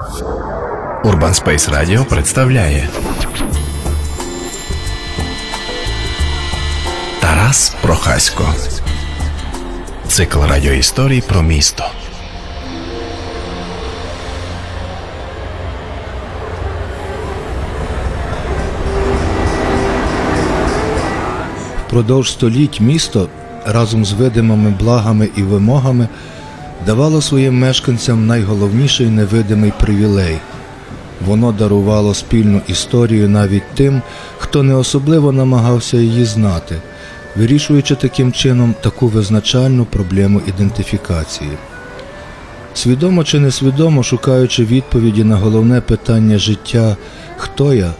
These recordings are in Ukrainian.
Urban Space Radio представляє Тарас Прохасько. Цикл радіоісторій про місто. Продовж століть місто разом з видимими благами і вимогами давало своїм мешканцям найголовніший невидимий привілей. Воно дарувало спільну історію навіть тим, хто не особливо намагався її знати, вирішуючи таким чином таку визначальну проблему ідентифікації. Свідомо чи несвідомо шукаючи відповіді на головне питання життя Хто я?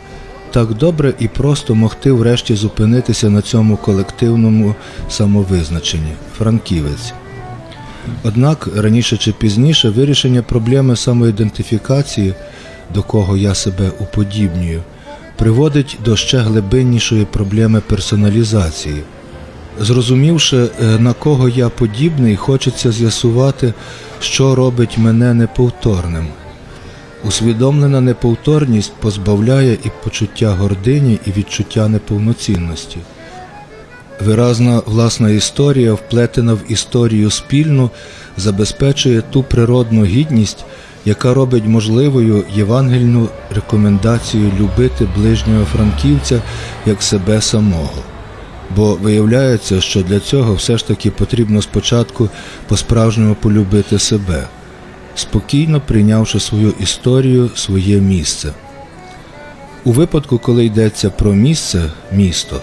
так добре і просто могти врешті зупинитися на цьому колективному самовизначенні Франківець. Однак раніше чи пізніше вирішення проблеми самоідентифікації, до кого я себе уподібнюю, приводить до ще глибиннішої проблеми персоналізації. Зрозумівши, е, на кого я подібний, хочеться з'ясувати, що робить мене неповторним. Усвідомлена неповторність позбавляє і почуття гордині, і відчуття неповноцінності. Виразна власна історія, вплетена в історію спільну, забезпечує ту природну гідність, яка робить можливою євангельну рекомендацію любити ближнього франківця як себе самого. Бо виявляється, що для цього все ж таки потрібно спочатку по-справжньому полюбити себе, спокійно прийнявши свою історію, своє місце. У випадку, коли йдеться про місце, місто.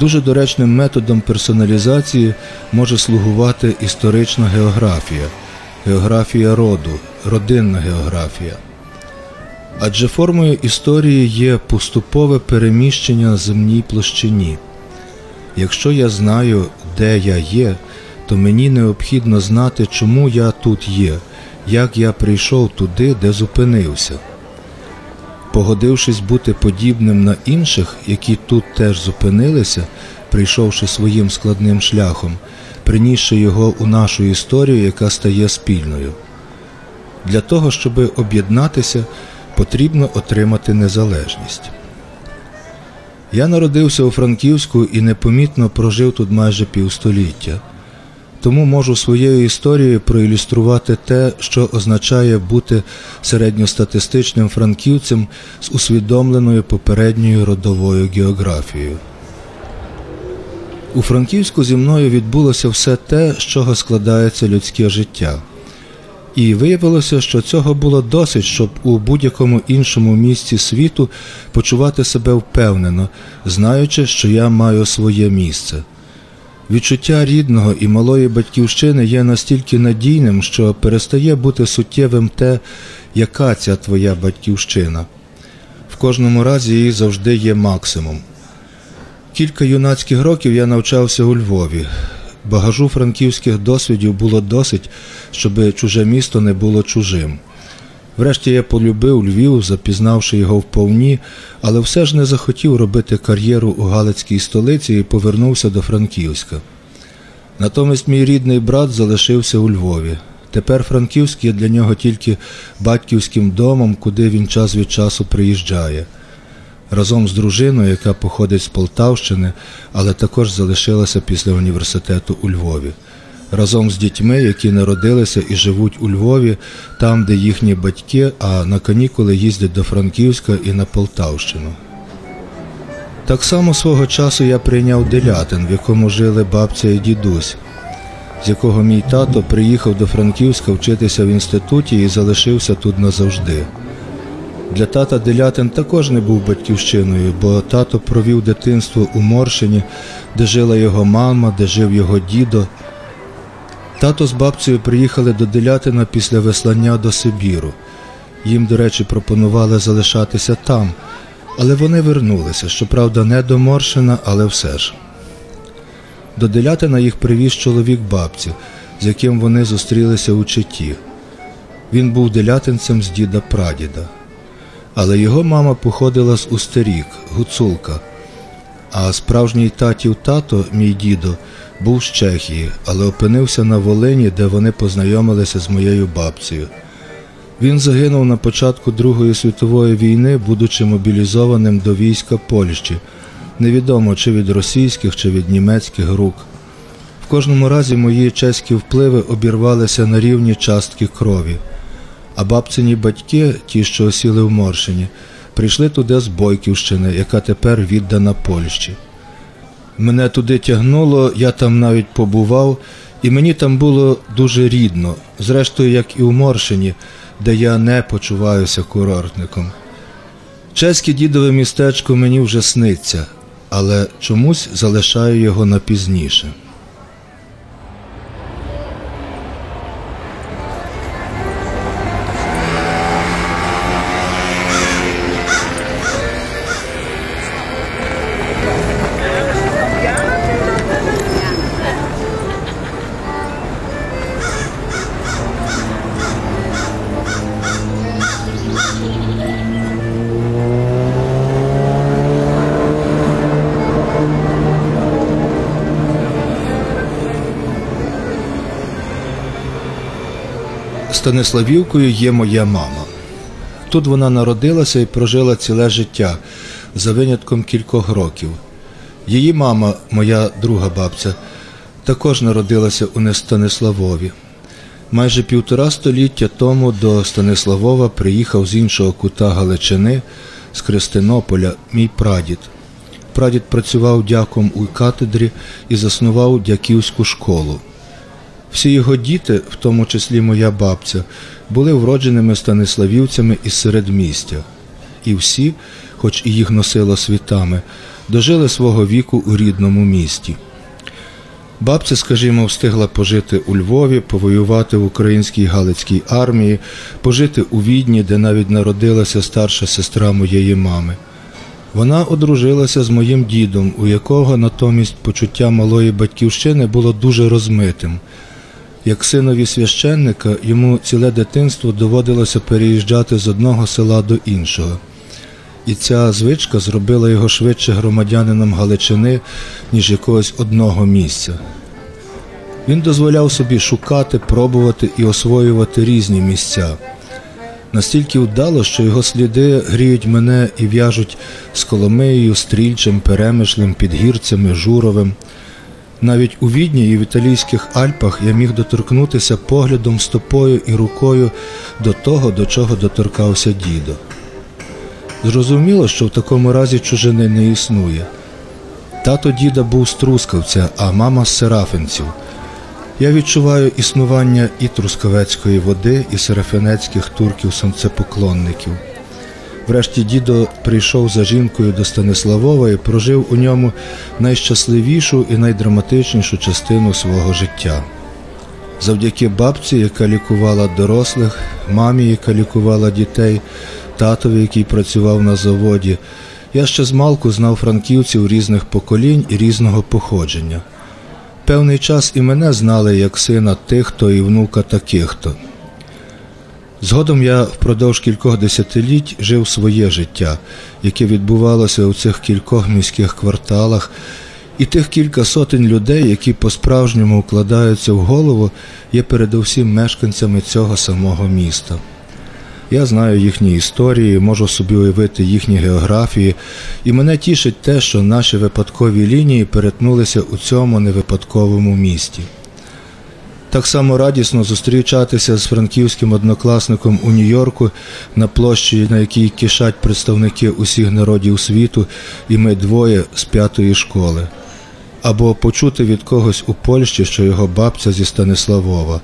Дуже доречним методом персоналізації може слугувати історична географія, географія роду, родинна географія. Адже формою історії є поступове переміщення на земній площині. Якщо я знаю, де я є, то мені необхідно знати, чому я тут є, як я прийшов туди, де зупинився. Погодившись бути подібним на інших, які тут теж зупинилися, прийшовши своїм складним шляхом, принісши його у нашу історію, яка стає спільною. Для того, щоб об'єднатися, потрібно отримати незалежність. Я народився у Франківську і непомітно прожив тут майже півстоліття. Тому можу своєю історією проілюструвати те, що означає бути середньостатистичним франківцем з усвідомленою попередньою родовою географією. У Франківську зі мною відбулося все те, з чого складається людське життя. І виявилося, що цього було досить, щоб у будь-якому іншому місці світу почувати себе впевнено, знаючи, що я маю своє місце. Відчуття рідного і малої батьківщини є настільки надійним, що перестає бути суттєвим те, яка ця твоя батьківщина. В кожному разі її завжди є максимум. Кілька юнацьких років я навчався у Львові. Багажу франківських досвідів було досить, щоб чуже місто не було чужим. Врешті я полюбив Львів, запізнавши його вповні, але все ж не захотів робити кар'єру у Галицькій столиці і повернувся до Франківська. Натомість мій рідний брат залишився у Львові. Тепер Франківськ є для нього тільки батьківським домом, куди він час від часу приїжджає. Разом з дружиною, яка походить з Полтавщини, але також залишилася після університету у Львові разом з дітьми, які народилися і живуть у Львові, там, де їхні батьки, а на канікули їздять до Франківська і на Полтавщину. Так само свого часу я прийняв делятин, в якому жили бабця і дідусь, з якого мій тато приїхав до Франківська вчитися в інституті і залишився тут назавжди. Для тата Делятин також не був батьківщиною, бо тато провів дитинство у Моршині, де жила його мама, де жив його дідо. Тато з бабцею приїхали до Делятина після веслання до Сибіру. Їм, до речі, пропонували залишатися там, але вони вернулися, щоправда, не до Моршина, але все ж. До Делятина їх привіз чоловік бабці, з яким вони зустрілися у Читі. Він був делятинцем з діда прадіда. Але його мама походила з Устерік, гуцулка. А справжній татів тато, мій дідо, був з Чехії, але опинився на Волині, де вони познайомилися з моєю бабцею. Він загинув на початку Другої світової війни, будучи мобілізованим до війська Польщі. Невідомо чи від російських, чи від німецьких рук. В кожному разі мої чеські впливи обірвалися на рівні частки крові. А бабцині батьки, ті, що осіли в Моршині, прийшли туди з Бойківщини, яка тепер віддана Польщі. Мене туди тягнуло, я там навіть побував, і мені там було дуже рідно, зрештою, як і у Моршині, де я не почуваюся курортником. Чеське дідове містечко мені вже сниться, але чомусь залишаю його на пізніше. Станиславівкою є моя мама. Тут вона народилася і прожила ціле життя за винятком кількох років. Її мама, моя друга бабця, також народилася у Нестаниславові. Майже півтора століття тому до Станиславова приїхав з іншого кута Галичини, з Христинополя, мій прадід. Прадід працював дяком у катедрі і заснував дяківську школу. Всі його діти, в тому числі моя бабця, були вродженими станиславівцями із середмістя. І всі, хоч і їх носило світами, дожили свого віку у рідному місті. Бабця, скажімо, встигла пожити у Львові, повоювати в українській Галицькій армії, пожити у Відні, де навіть народилася старша сестра моєї мами. Вона одружилася з моїм дідом, у якого натомість почуття малої батьківщини було дуже розмитим. Як синові священника, йому ціле дитинство доводилося переїжджати з одного села до іншого. І ця звичка зробила його швидше громадянином Галичини, ніж якогось одного місця. Він дозволяв собі шукати, пробувати і освоювати різні місця. Настільки вдало, що його сліди гріють мене і в'яжуть з Коломиєю, Стрільчем, Перемишлем, Підгірцями, Журовим. Навіть у Відні і в італійських Альпах я міг доторкнутися поглядом, стопою і рукою до того, до чого доторкався дідо. Зрозуміло, що в такому разі чужини не існує. Тато діда був з Трускавця, а мама з Серафинців. Я відчуваю існування і трускавецької води, і серафинецьких турків-сонцепоклонників. Врешті дідо прийшов за жінкою до Станиславова і прожив у ньому найщасливішу і найдраматичнішу частину свого життя. Завдяки бабці, яка лікувала дорослих, мамі, яка лікувала дітей, татові, який працював на заводі, я ще змалку знав франківців різних поколінь і різного походження. Певний час і мене знали як сина тих-то і внука таких-то. Згодом я впродовж кількох десятиліть жив своє життя, яке відбувалося у цих кількох міських кварталах, і тих кілька сотень людей, які по-справжньому вкладаються в голову, є передовсім мешканцями цього самого міста. Я знаю їхні історії, можу собі уявити їхні географії, і мене тішить те, що наші випадкові лінії перетнулися у цьому невипадковому місті. Так само радісно зустрічатися з франківським однокласником у Нью-Йорку на площі, на якій кишать представники усіх народів світу, і ми двоє з п'ятої школи, або почути від когось у Польщі, що його бабця зі Станиславова,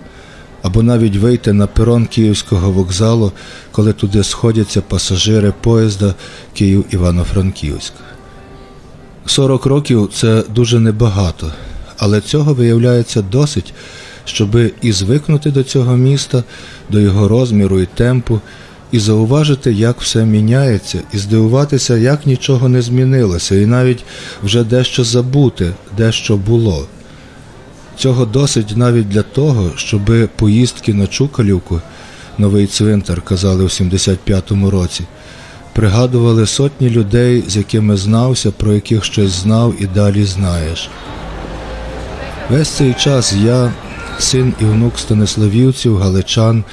або навіть вийти на перон Київського вокзалу, коли туди сходяться пасажири поїзда Київ-Івано-Франківськ. 40 років це дуже небагато, але цього виявляється досить щоби і звикнути до цього міста, до його розміру і темпу, і зауважити, як все міняється, і здивуватися, як нічого не змінилося, і навіть вже дещо забути, дещо було. Цього досить навіть для того, щоби поїздки на Чукалівку, новий цвинтар, казали в 75-му році, пригадували сотні людей, з якими знався, про яких щось знав і далі знаєш. Весь цей час я, син і внук Станиславівців, галичан,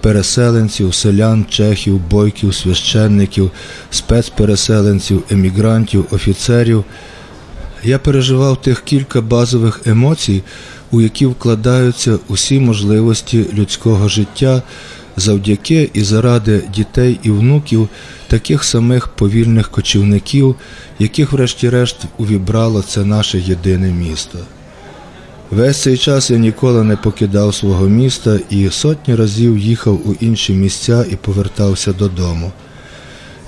переселенців, селян, чехів, бойків, священників, спецпереселенців, емігрантів, офіцерів. Я переживав тих кілька базових емоцій, у які вкладаються усі можливості людського життя завдяки і заради дітей і внуків таких самих повільних кочівників, яких врешті-решт увібрало це наше єдине місто. Весь цей час я ніколи не покидав свого міста і сотні разів їхав у інші місця і повертався додому.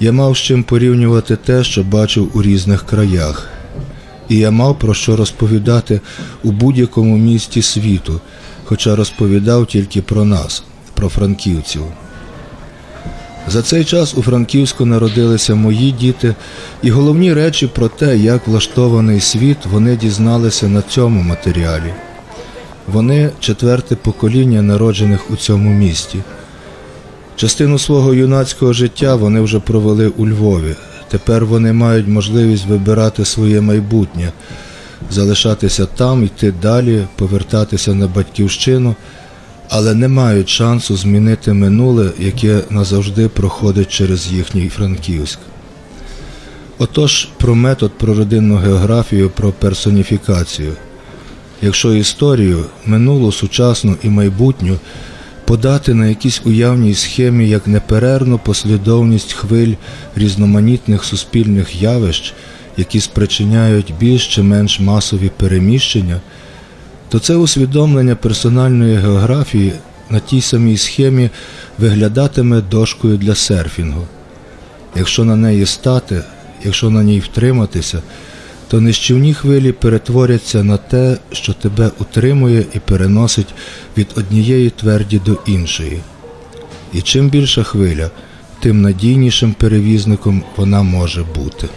Я мав з чим порівнювати те, що бачив у різних краях, і я мав про що розповідати у будь-якому місті світу, хоча розповідав тільки про нас, про франківців. За цей час у Франківську народилися мої діти, і головні речі про те, як влаштований світ, вони дізналися на цьому матеріалі. Вони четверте покоління народжених у цьому місті. Частину свого юнацького життя вони вже провели у Львові. Тепер вони мають можливість вибирати своє майбутнє, залишатися там, йти далі, повертатися на батьківщину, але не мають шансу змінити минуле, яке назавжди проходить через їхній Франківськ. Отож, про метод, про родинну географію, про персоніфікацію. Якщо історію, минулу, сучасну і майбутню подати на якійсь уявній схемі як неперервну послідовність хвиль різноманітних суспільних явищ, які спричиняють більш чи менш масові переміщення, то це усвідомлення персональної географії на тій самій схемі виглядатиме дошкою для серфінгу. Якщо на неї стати, якщо на ній втриматися, то нищівні хвилі перетворяться на те, що тебе утримує і переносить від однієї тверді до іншої. І чим більша хвиля, тим надійнішим перевізником вона може бути.